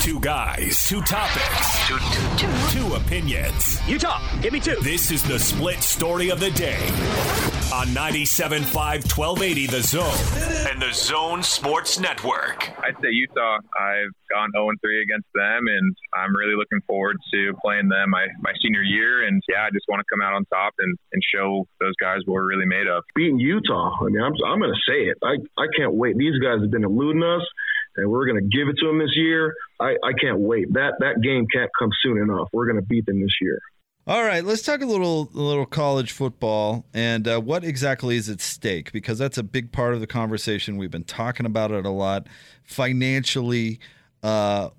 Two guys, two topics, two, two, two. two opinions. Utah, give me two. This is the split story of the day on 97.5 1280 The Zone and The Zone Sports Network. I'd say Utah. I've gone 0 3 against them, and I'm really looking forward to playing them my, my senior year. And yeah, I just want to come out on top and, and show those guys what we're really made of. Beating Utah, I mean, I'm, I'm going to say it. I, I can't wait. These guys have been eluding us and we're going to give it to them this year. I, I can't wait. That that game can't come soon enough. We're going to beat them this year. All right, let's talk a little a little college football and uh, what exactly is at stake because that's a big part of the conversation. We've been talking about it a lot financially. Uh,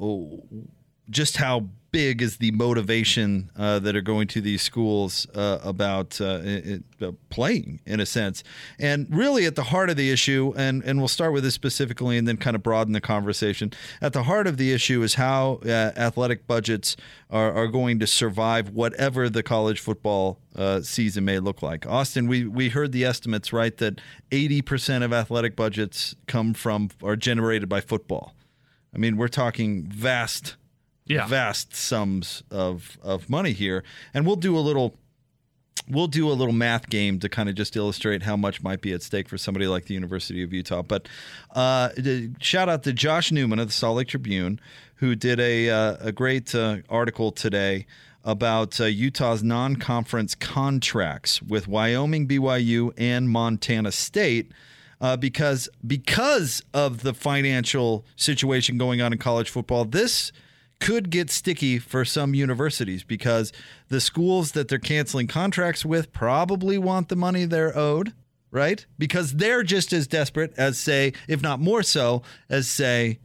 just how big is the motivation uh, that are going to these schools uh, about uh, it, playing in a sense. And really at the heart of the issue and, and we'll start with this specifically and then kind of broaden the conversation. At the heart of the issue is how uh, athletic budgets are, are going to survive whatever the college football uh, season may look like. Austin we, we heard the estimates right that 80% of athletic budgets come from are generated by football. I mean we're talking vast yeah. vast sums of of money here, and we'll do a little we'll do a little math game to kind of just illustrate how much might be at stake for somebody like the University of Utah. But uh, shout out to Josh Newman of the Salt Lake Tribune, who did a uh, a great uh, article today about uh, Utah's non-conference contracts with Wyoming, BYU, and Montana State. Uh, because because of the financial situation going on in college football, this could get sticky for some universities because the schools that they're canceling contracts with probably want the money they're owed, right? Because they're just as desperate as, say, if not more so, as, say,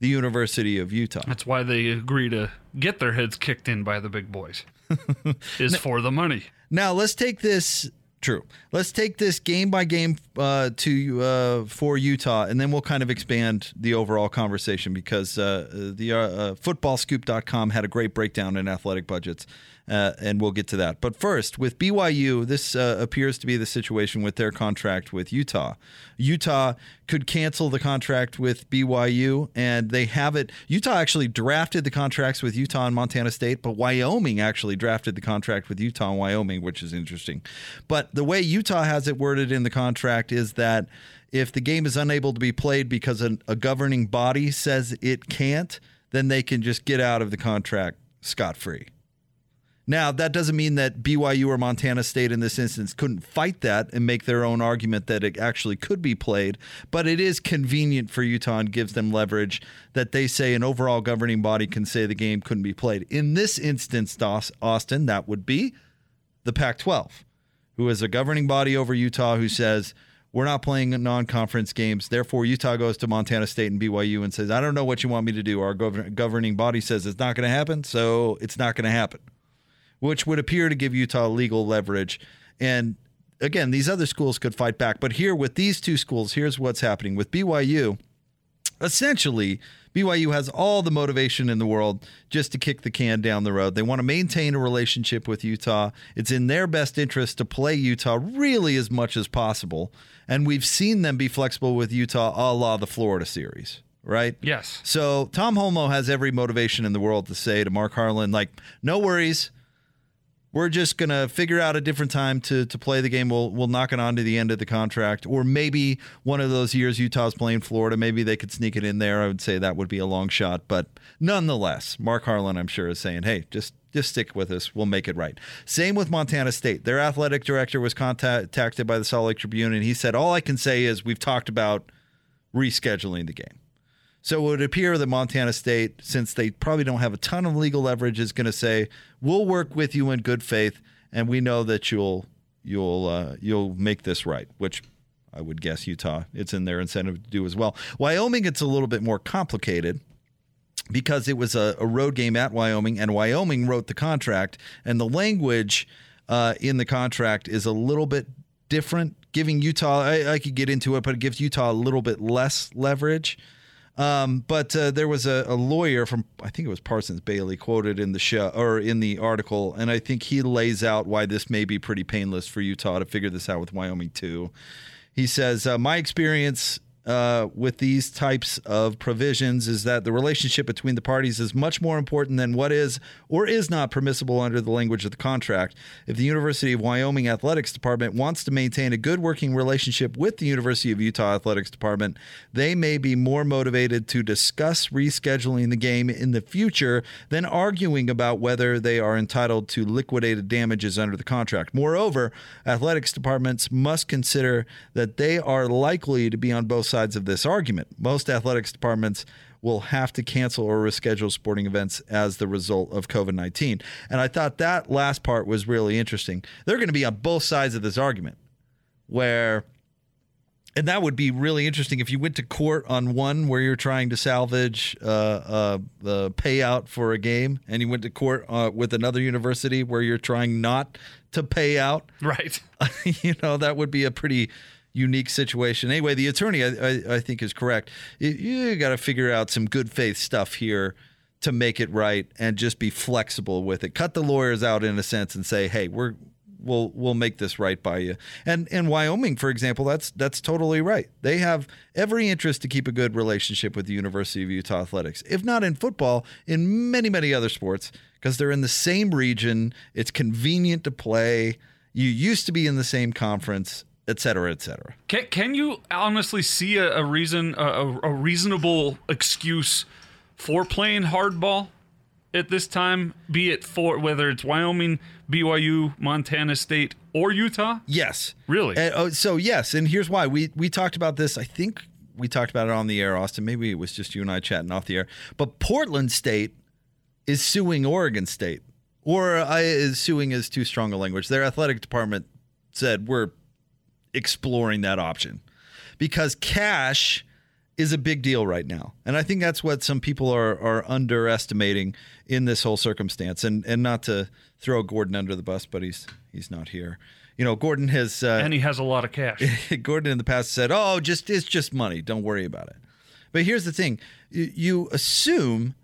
the University of Utah. That's why they agree to get their heads kicked in by the big boys, is for the money. Now, let's take this True. Let's take this game by game uh, to uh, for Utah, and then we'll kind of expand the overall conversation because uh, the uh, uh footballscoop.com had a great breakdown in athletic budgets uh, and we'll get to that. But first, with BYU, this uh, appears to be the situation with their contract with Utah. Utah could cancel the contract with BYU, and they have it. Utah actually drafted the contracts with Utah and Montana State, but Wyoming actually drafted the contract with Utah and Wyoming, which is interesting. But the way Utah has it worded in the contract is that if the game is unable to be played because a, a governing body says it can't, then they can just get out of the contract scot free. Now, that doesn't mean that BYU or Montana State in this instance couldn't fight that and make their own argument that it actually could be played, but it is convenient for Utah and gives them leverage that they say an overall governing body can say the game couldn't be played. In this instance, Austin, that would be the Pac 12, who is a governing body over Utah who says, we're not playing non conference games. Therefore, Utah goes to Montana State and BYU and says, I don't know what you want me to do. Our governing body says it's not going to happen, so it's not going to happen which would appear to give Utah legal leverage. And again, these other schools could fight back. But here, with these two schools, here's what's happening with BYU. Essentially, BYU has all the motivation in the world just to kick the can down the road. They want to maintain a relationship with Utah. It's in their best interest to play Utah really as much as possible. And we've seen them be flexible with Utah a la the Florida series right? Yes. So Tom Holmoe has every motivation in the world to say to Mark Harlan, like, no worries we're just gonna figure out a different time to to play the game. We'll we'll knock it on to the end of the contract, or maybe one of those years Utah's playing Florida, maybe they could sneak it in there. I would say that would be a long shot, but nonetheless, Mark Harlan, I'm sure, is saying, "Hey, just just stick with us. We'll make it right." Same with Montana State. Their athletic director was contacted by the Salt Lake Tribune, and he said, "All I can say is we've talked about rescheduling the game." So it would appear that Montana State, since they probably don't have a ton of legal leverage, is going to say, "We'll work with you in good faith, and we know that you'll you'll uh, you'll make this right." Which I would guess Utah, it's in their incentive to do as well. Wyoming, it's a little bit more complicated because it was a, a road game at Wyoming, and Wyoming wrote the contract, and the language uh, in the contract is a little bit different, giving Utah. I, I could get into it, but it gives Utah a little bit less leverage. Um, but uh, there was a, a, lawyer from I think it was Parsons Behle quoted in the show or in the article, and I think he lays out why this may be pretty painless for Utah to figure this out with Wyoming too. He says, uh, "My experience uh, with these types of provisions is that the relationship between the parties is much more important than what is or is not permissible under the language of the contract. If the University of Wyoming Athletics Department wants to maintain a good working relationship with the University of Utah Athletics Department, they may be more motivated to discuss rescheduling the game in the future than arguing about whether they are entitled to liquidated damages under the contract. Moreover, athletics departments must consider that they are likely to be on both sides of this argument. Most athletics departments will have to cancel or reschedule sporting events as the result of COVID 19. And I thought that last part was really interesting. They're going to be on both sides of this argument where. And that would be really interesting if you went to court on one where you're trying to salvage uh, uh, the payout for a game, and you went to court uh, with another university where you're trying not to pay out. Right. you know, that would be a pretty unique situation. Anyway, the attorney, I, I, I think, is correct. You, got to figure out some good faith stuff here to make it right and just be flexible with it. Cut the lawyers out in a sense and say, hey, we're we'll we'll make this right by you. And in Wyoming, for example, that's that's totally right. They have every interest to keep a good relationship with the University of Utah Athletics. If not in football, in many many other sports because they're in the same region, it's convenient to play. You used to be in the same conference et cetera, et cetera. Can, can you honestly see a, a reason, a, a reasonable excuse for playing hardball at this time? Be it for whether it's Wyoming, BYU, Montana State, or Utah? Yes. Really? And, oh, so yes, and here's why. We we talked about this. I think we talked about it on the air, Austin. Maybe it was just you and I chatting off the air. But Portland State is suing Oregon State, or uh, is suing is too strong a language. Their athletic department said we're exploring that option because cash is a big deal right now. And I think that's what some people are are underestimating in this whole circumstance. And and not to throw Gordon under the bus, but he's he's not here. You know, Gordon has uh, and he has a lot of cash. Gordon in the past said, "Oh, just it's just money. Don't worry about it." But here's the thing: you, you assume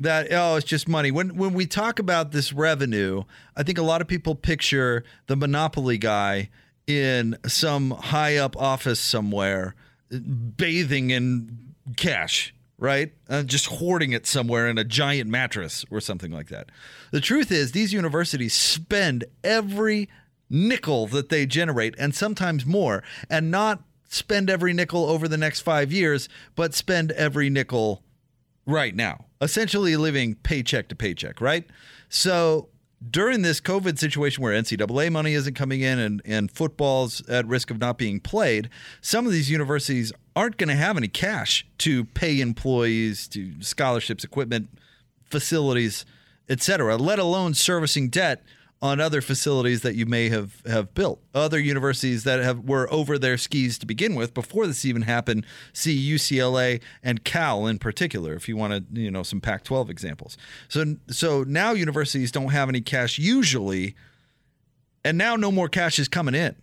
that oh, it's just money. When when we talk about this revenue, I think a lot of people picture the monopoly guy in some high up office somewhere bathing in cash, right? Uh, just hoarding it somewhere in a giant mattress or something like that. The truth is, these universities spend every nickel that they generate and sometimes more, and not spend every nickel over the next five years, but spend every nickel right now, essentially living paycheck to paycheck, right? So during this COVID situation where NCAA money isn't coming in and, and football's at risk of not being played, some of these universities aren't going to have any cash to pay employees, to scholarships, equipment, facilities, etc., let alone servicing debt on other facilities that you may have, have built. Other universities that have were over their skis to begin with before this even happened. See UCLA and Cal in particular, if you want to, you know, some Pac-12 examples. So so now universities don't have any cash usually, and now no more cash is coming in.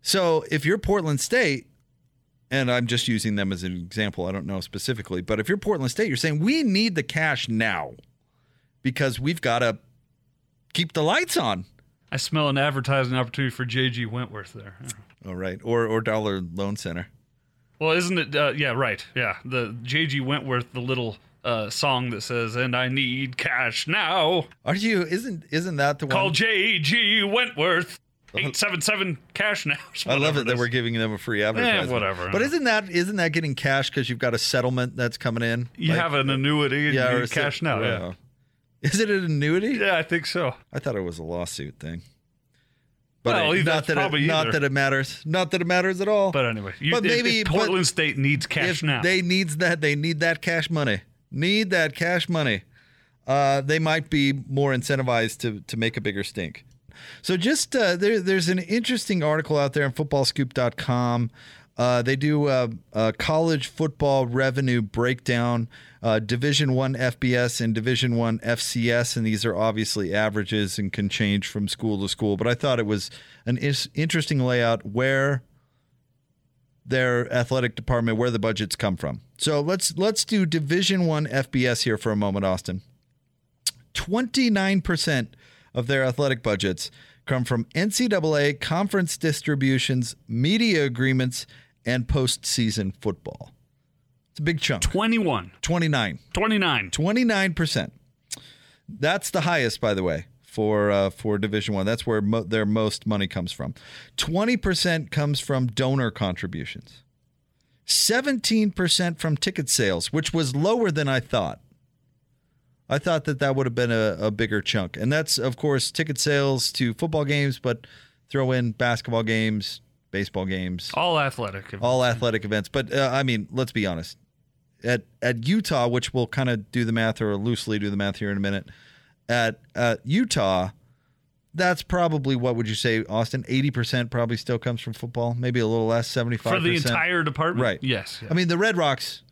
So if you're Portland State, and I'm just using them as an example, I don't know specifically, but if you're Portland State, you're saying we need the cash now because we've got to keep the lights on. I smell an advertising opportunity for JG Wentworth there. All right, or or Dollar Loan Center. Well, isn't it? Uh, yeah, right. Yeah, the JG Wentworth, the little uh, song that says "And I need cash now." Are you? Isn't isn't that the one? Call? JG Wentworth. Eight seven seven cash now. I love Whatever it that we're giving them a free advertisement. whatever. But isn't that isn't that getting cash because you've got a settlement that's coming in? You Like- have an annuity and yeah, you or need cash it- now. Yeah. Is it an annuity? Yeah, I think so. I thought it was a lawsuit thing. But Well, it- not that it, not either. that it matters. Not that it matters at all. But anyway, you, But if- maybe- if but- Portland State needs cash now. they needs that they need that cash money need that cash money uh, they might be more incentivized to to make a bigger stink so just uh, there, there's an interesting article out there on footballscoop.com uh, they do a, college football revenue breakdown uh, division 1 fbs and division 1 fcs and these are obviously averages and can change from school to school but i thought it was an is- interesting layout where their athletic department where the budgets come from. So let's let's do Division 1 FBS here for a moment Austin. 29% of their athletic budgets come from NCAA conference distributions, media agreements, and postseason football. It's a big chunk. 21, 29. 29. 29%. That's the highest, by the way, for uh, for Division One. That's where mo- their most money comes from. 20% comes from donor contributions. 17% from ticket sales, which was lower than I thought. I thought that that would have been a, a bigger chunk. And that's, of course, ticket sales to football games, but throw in basketball games, baseball games, All athletic. all athletic events. But uh, I mean, let's be honest. At at Utah, which we'll kind of do the math or loosely do the math here in a minute. At uh, Utah, that's probably what would you say, Austin? Eighty percent probably still comes from football. Maybe a little less, seventy five For the entire department? Right. Yes. I mean, the Red Rocks,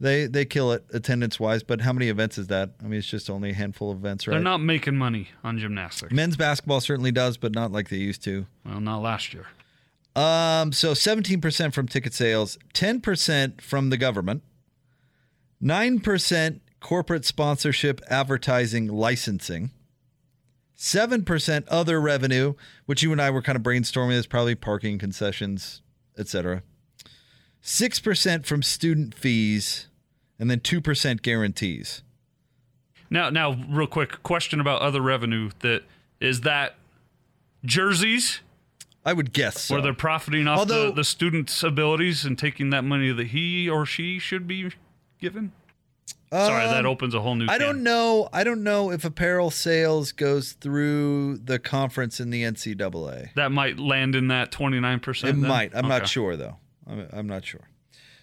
they they kill it attendance wise. But how many events is that? I mean, it's just only a handful of events, right? They're not making money on gymnastics. Men's basketball certainly does, but not like they used to. Well, not last year. Um, so 17% from ticket sales, 10% from the government, 9% corporate sponsorship, advertising, licensing, 7% other revenue, which you and I were kind of brainstorming. Is probably parking, concessions, etc. 6% from student fees, and then 2% guarantees. Now, now, real quick question about other revenue. That is that jerseys I would guess so. where they're profiting off Although- the, the student's abilities and taking that money that he or she should be given. Sorry, that opens a whole new. Um, I can. don't know. I don't know if apparel sales goes through the conference in the NCAA. That might land in that twenty nine percent. It percent. might. I'm not sure though. I'm, I'm not sure.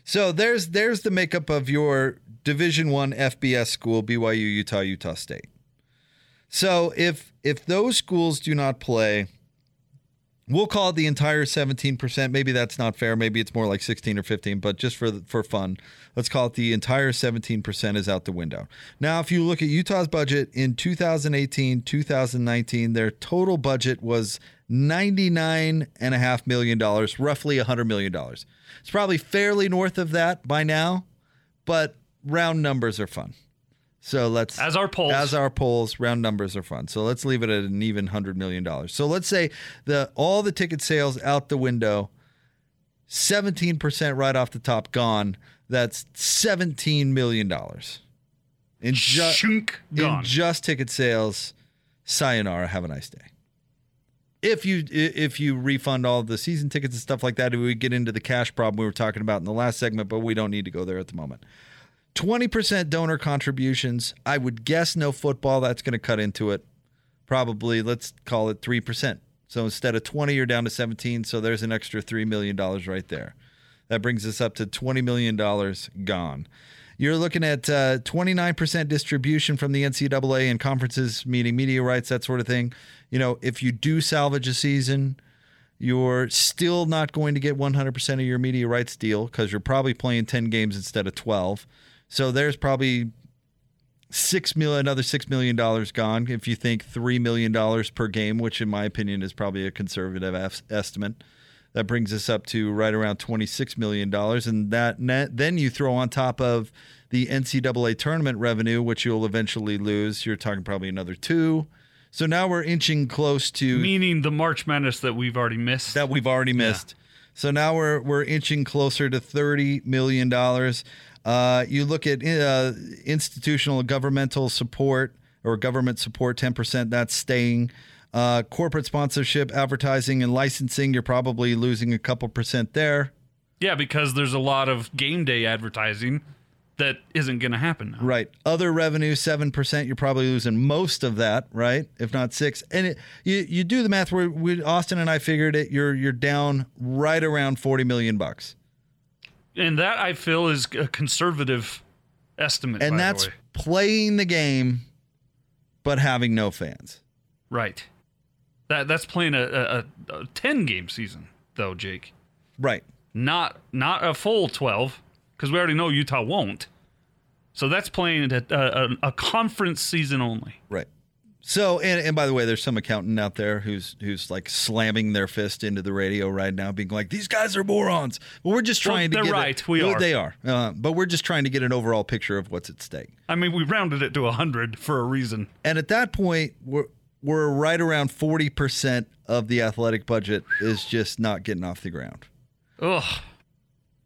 So there's there's the makeup of your Division One FBS school: BYU, Utah, Utah State. So if if those schools do not play, we'll call it the entire 17%. Maybe that's not fair. Maybe it's more like 16 or 15, but just for for fun, let's call it the entire 17% is out the window. Now, if you look at Utah's budget in 2018, 2019, their total budget was $99.5 million, roughly $100 million. It's probably fairly north of that by now, but round numbers are fun. So let's As our polls. as our polls, round numbers are fun. So let's leave it at an even hundred million dollars. So let's say the all the ticket sales out the window, seventeen percent right off the top gone. That's seventeen million dollars in just in gone. just ticket sales. Sayonara. Have a nice day. If you if you refund all the season tickets and stuff like that, we would get into the cash problem we were talking about in the last segment, but we don't need to go there at the moment. 20% donor contributions. I would guess no football. That's going to cut into it. Probably, let's call it 3%. So instead of 20, you're down to 17. So there's an extra $3 million right there. That brings us up to $20 million gone. You're looking at uh, 29% distribution from the NCAA and conferences, meeting media rights, that sort of thing. You know, if you do salvage a season, you're still not going to get 100% of your media rights deal because you're probably playing 10 games instead of 12. So there's probably six million, another six million dollars gone. If you think three million dollars per game, which in my opinion is probably a conservative es- estimate, that brings us up to right around twenty six million dollars, and that net, then you throw on top of the NCAA tournament revenue, which you'll eventually lose. You're talking probably another two. So now we're inching close to Meaning the March Madness that we've already missed. that we've already missed. So now we're we're inching closer to thirty million dollars. Uh, you look at uh, institutional governmental support or government support, ten percent. That's staying. Uh, corporate sponsorship, advertising, and licensing. You're probably losing a couple percent there. yeah, because there's a lot of game day advertising that isn't going to happen now. Right. Other revenue, seven percent. You're probably losing most of that, right? If not six. And it, you you do the math. Where we, Austin and I figured it. You're you're down right around forty million bucks. And that I feel is a conservative estimate. and by that's the way. playing the game but having no fans right. That that's playing a, a, a, a ten game season though, Jake. right Not not a full twelve because we already know Utah won't. So that's playing a, a, a conference season only. right so and, and by the way there's some accountant out there who's who's like slamming their fist into the radio right now being like these guys are morons well we're just Well, trying to they're get right. it, We Well, are. they are uh, but we're just trying to get an overall picture of what's at stake I mean, we rounded it to hundred for a reason. and at that point we're we're right around 40% of the athletic budget is just not getting off the ground Ugh.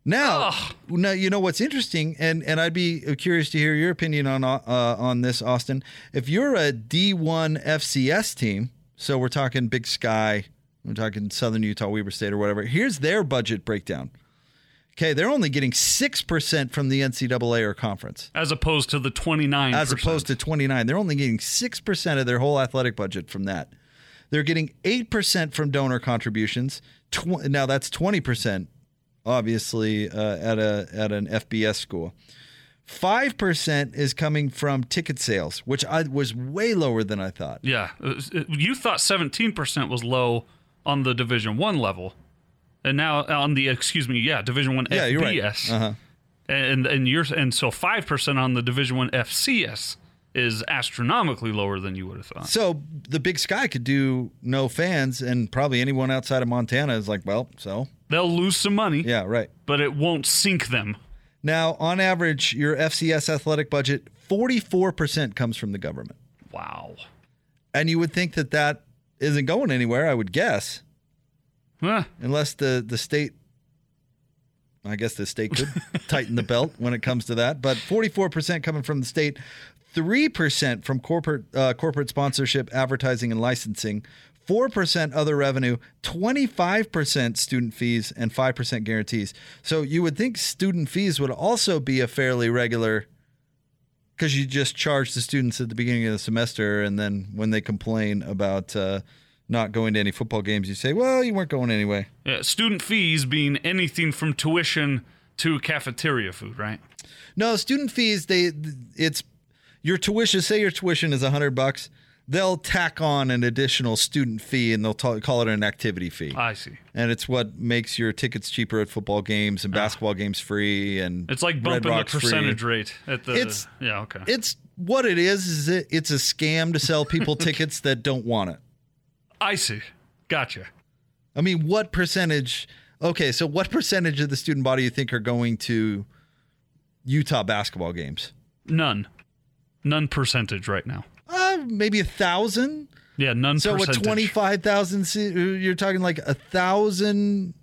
Now, now you know what's interesting, and and I'd be curious to hear your opinion on uh, on this, Austin. If you're a D1 FCS team, so we're talking Big Sky, we're talking Southern Utah, Weber State, or whatever. Here's their budget breakdown. Okay, they're only getting six percent from the NCAA or conference, As opposed to the 29. as opposed to twenty nine. They're only getting six percent of their whole athletic budget from that. They're getting eight percent from donor contributions. Tw- now that's twenty percent, obviously, uh, at a at an FBS school. Five percent is coming from ticket sales, which I was way lower than I thought. Yeah. it was- it- You thought 17% was low on the Division 1 level. And now on the excuse me, yeah, Division 1 Yeah, you're right. FBS. Uh-huh. And and you're and so 5% on the Division 1 FCS is astronomically lower than you would have thought. So the Big Sky could do no fans, and probably anyone outside of Montana is like, well, so They'll lose some money, yeah, right. but it won't sink them. Now, on average, your FCS athletic budget, 44% comes from the government. Wow. And you would think that that isn't going anywhere, I would guess, Huh. unless the, the state, I guess the state could tighten the belt when it comes to that. But 44% coming from the state, 3% from corporate, uh, corporate sponsorship, advertising, and licensing. 4% other revenue, 25% student fees, and 5% guarantees. So you would think student fees would also be a fairly regular because you just charge the students at the beginning of the semester, and then when they complain about uh, not going to any football games, you say, "Well, you weren't going anyway." Yeah, student fees being anything from tuition to cafeteria food, right? No, student fees. They it's your tuition. Say your tuition is a hundred bucks. They'll tack on an additional student fee, and they'll ta- call it an activity fee. I see. and it's what makes your tickets cheaper at football games and basketball games free. And Ah. It's like bumping the Rock's free. percentage rate at the. It's- yeah, okay. It's what it is. Is it? It's a scam to sell people tickets that don't want it. I see. Gotcha. I mean, what percentage? Okay, so what percentage of the student body you think are going to Utah basketball games? None. None percentage right now. Uh, maybe a thousand. Yeah, none So percentage. what? Twenty five thousand. You're talking like a thousand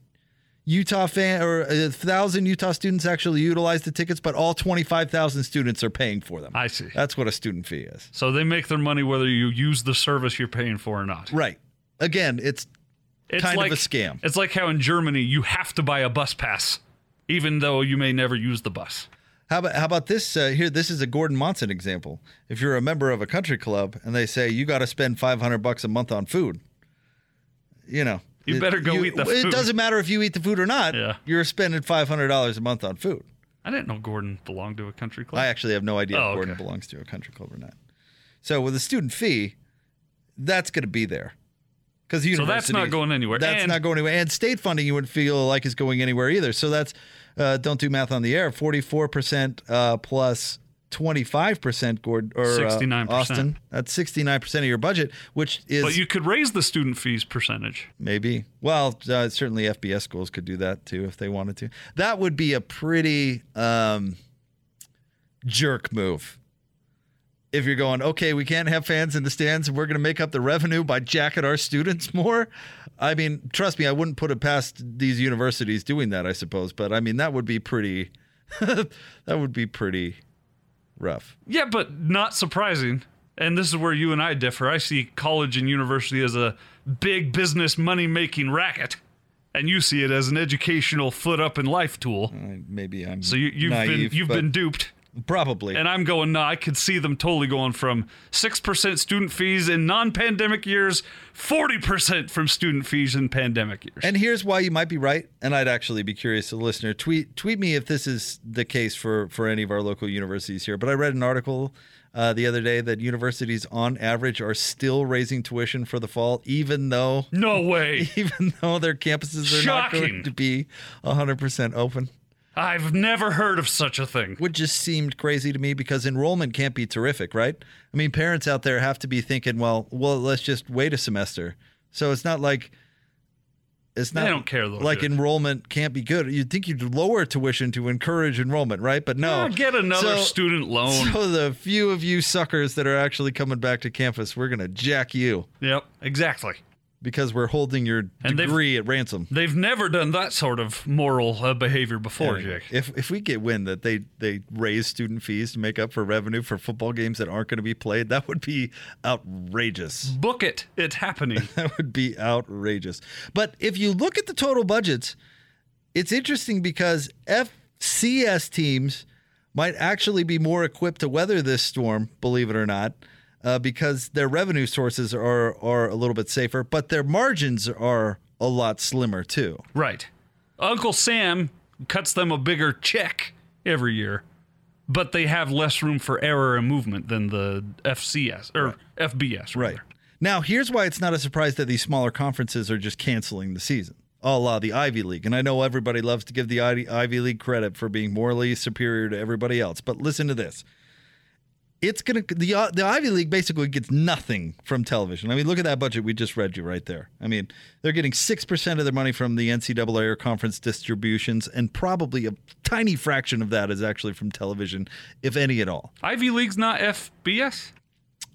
Utah fan or a thousand Utah students actually utilize the tickets, but all twenty five thousand students are paying for them. I see. That's what a student fee is. So they make their money whether you use the service you're paying for or not. Right. Again, it's It's kind of a scam. It's like how in Germany you have to buy a bus pass, even though you may never use the bus. How about how about this? Uh, here, this is a Gordon Monson example. If you're a member of a country club and they say you got to spend 500 bucks a month on food, you know, You better go eat the food. It food. doesn't matter if you eat the food or not. Yeah. You're spending 500 dollars a month on food. I didn't know Gordon belonged to a country club. I actually have no idea Oh, if Gordon okay. belongs to a country club or not. So with a student fee, that's going to be there. Because So that's not going anywhere. That's And- not going anywhere. And state funding, you wouldn't feel like is going anywhere either. So that's uh, don't do math on the air. Forty-four percent uh, plus twenty-five percent, Gordon or uh, 69%. Austin. That's sixty-nine percent of your budget, which is but you could raise the student fees percentage. maybe. Well, uh, certainly FBS schools could do that too if they wanted to. That would be a pretty um, jerk move. If you're going, okay, we can't have fans in the stands and we're going to make up the revenue by jacking our students more. I mean, trust me, I wouldn't put it past these universities doing that, I suppose. But I mean, that would be pretty, that would be pretty rough. Yeah, but not surprising. And this is where you and I differ. I see college and university as a big business money making racket, and you see it as an educational foot up in life tool. I- Maybe I'm So you, you've naive, been you've been duped. Probably. And I'm going, no, I could see them totally going from 6% student fees in non pandemic years, 40% from student fees in pandemic years. And here's why you might be right, and I'd actually be curious to the listener. Tweet tweet me if this is the case for for any of our local universities here. But I read an article uh, the other day that universities on average are still raising tuition for the fall, even though no way. even though their campuses are not going to be 100% open. I've never heard of such a thing. Which just seemed crazy to me because enrollment can't be terrific, right? I mean, parents out there have to be thinking, well, well, let's just wait a semester. So it's not like it's not They don't care, though, like dude. enrollment can't be good. You'd think you'd lower tuition to encourage enrollment, right? But no. Ah, get another So- student loan. So the few of you suckers that are actually coming back to campus, we're gonna jack you yep, exactly. Because we're holding your And degree at ransom. They've never done that sort of moral uh, behavior before, Yeah. Jake. If if we get wind that they they raise student fees to make up for revenue for football games that aren't going to be played, that would be outrageous. Book it. It's happening. That would be outrageous. But if you look at the total budgets, it's interesting because FCS teams might actually be more equipped to weather this storm, believe it or not, uh, because their revenue sources are are a little bit safer, but their margins are a lot slimmer too. right. Uncle Sam cuts them a bigger check every year, but they have less room for error and movement than the FCS or FBS. Right. Now, here's why it's not a surprise that these smaller conferences are just canceling the season. A la the Ivy League. And I know everybody loves to give the Ivy Ivy League credit for being morally superior to everybody else. But listen to this. It's going to, the, uh, the Ivy League basically gets nothing from television. I mean, look at that budget we just read you right there. I mean, they're getting 6% of their money from the NCAA or conference distributions, and probably a tiny fraction of that is actually from television, if any at all. Ivy League's not FBS.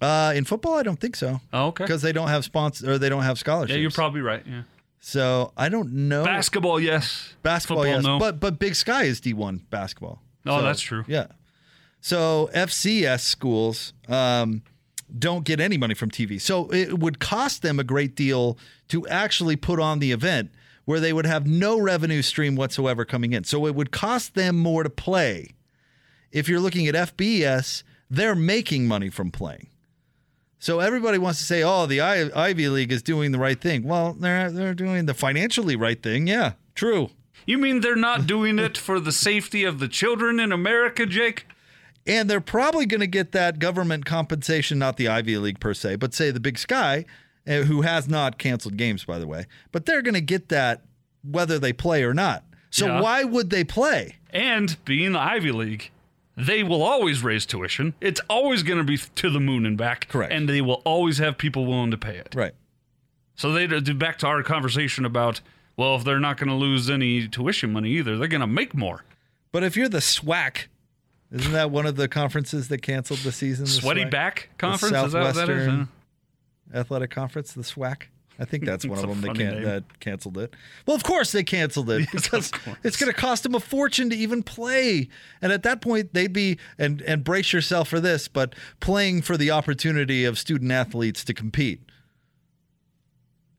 Uh, in football, I don't think so. Oh, okay. Because they don't have sponsors or they don't have scholarships. Yeah, you're probably right. Yeah. So I don't know. Basketball, yes. basketball, Football, yes, no. but but Big Sky is D1 basketball. Oh, So, that's true. Yeah. So FCS schools um, don't get any money from TV. So it would cost them a great deal to actually put on the event where they would have no revenue stream whatsoever coming in. So it would cost them more to play. If you're looking at FBS, they're making money from playing. So everybody wants to say, "Oh, the Ivy League is doing the right thing." Well, they're they're doing the financially right thing. Yeah, true. You mean they're not doing it for the safety of the children in America, Jake? And they're probably going to get that government compensation, not the Ivy League per se, but say the Big Sky, uh, who has not canceled games, by the way. But they're going to get that whether they play or not. So Yeah. why would they play? And being the Ivy League, they will always raise tuition. It's always going to be to the moon and back. Correct. And they will always have people willing to pay it. Right. So they do back to our conversation about well, if they're not going to lose any tuition money either, they're going to make more. But if you're the SWAC, isn't that one of the conferences that canceled the season? the Sweaty SWAC? back The conference is that what that is? Athletic Conference, the SWAC. I think that's one of them that, can- that canceled it. Well, of course they canceled it Yes, because it's going to cost them a fortune to even play. And at that point, they'd be and and brace yourself for this, but playing for the opportunity of student athletes to compete.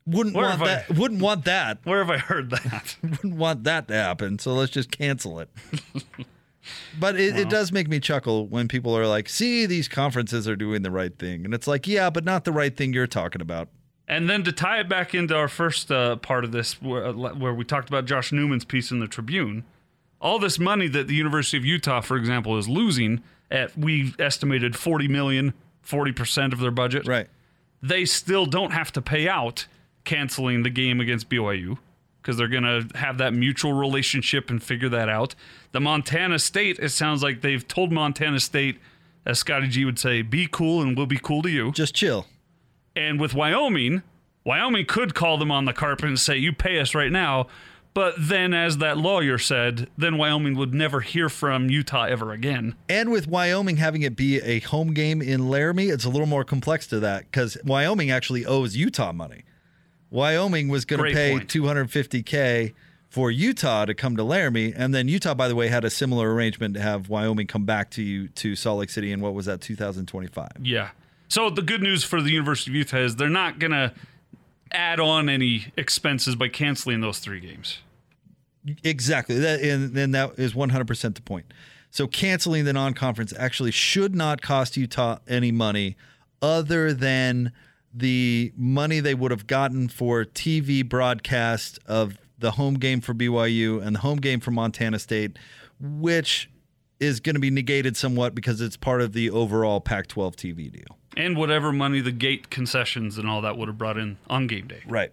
Wouldn't Where want have I- that. Wouldn't want that. Where have I heard that? Wouldn't want that to happen. So let's just cancel it. But it, it does make me chuckle when people are like, "See, these conferences are doing the right thing," and it's like, "Yeah, but not the right thing you're talking about." And then to tie it back into our first uh, part of this, where, uh, where we talked about Josh Newman's piece in the Tribune, all this money that the University of Utah, for example, is losing at we estimated 40 million, 40% of their budget, Right. they still don't have to pay out canceling the game against BYU because they're going to have that mutual relationship and figure that out. The Montana State, it sounds like they've told Montana State, as Scotty G would say, be cool and we'll be cool to you. Just chill. And with Wyoming, Wyoming could call them on the carpet and say, "You pay us right now." But then, as that lawyer said, then Wyoming would never hear from Utah ever again. And with Wyoming having it be a home game in Laramie, it's a little more complex to that because Wyoming actually owes Utah money. Wyoming was going to pay point. 250k for Utah to come to Laramie, and then Utah, by the way, had a similar arrangement to have Wyoming come back to you to Salt Lake City in what was that 2025. Yeah. So the good news for the University of Utah is they're not going to add on any expenses by canceling those three games. Exactly. That and then that is 100% the point. So canceling the non-conference actually should not cost Utah any money other than the money they would have gotten for TV broadcast of the home game for BYU and the home game for Montana State, which is going to be negated somewhat because it's part of the overall Pac-12 TV deal. And whatever money the gate concessions and all that would have brought in on game day, Right.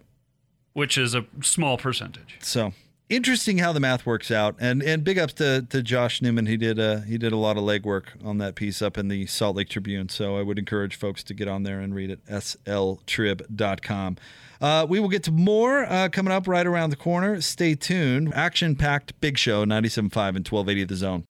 which is a small percentage. So interesting how the math works out, and and big ups to, to Josh Newman. He did a he did a lot of legwork on that piece up in the Salt Lake Tribune. So I would encourage folks to get on there and read it. sltrib.com. Uh, we will get to more uh, coming up right around the corner. Stay tuned. Action packed big show 97.5 and 1280 of the zone.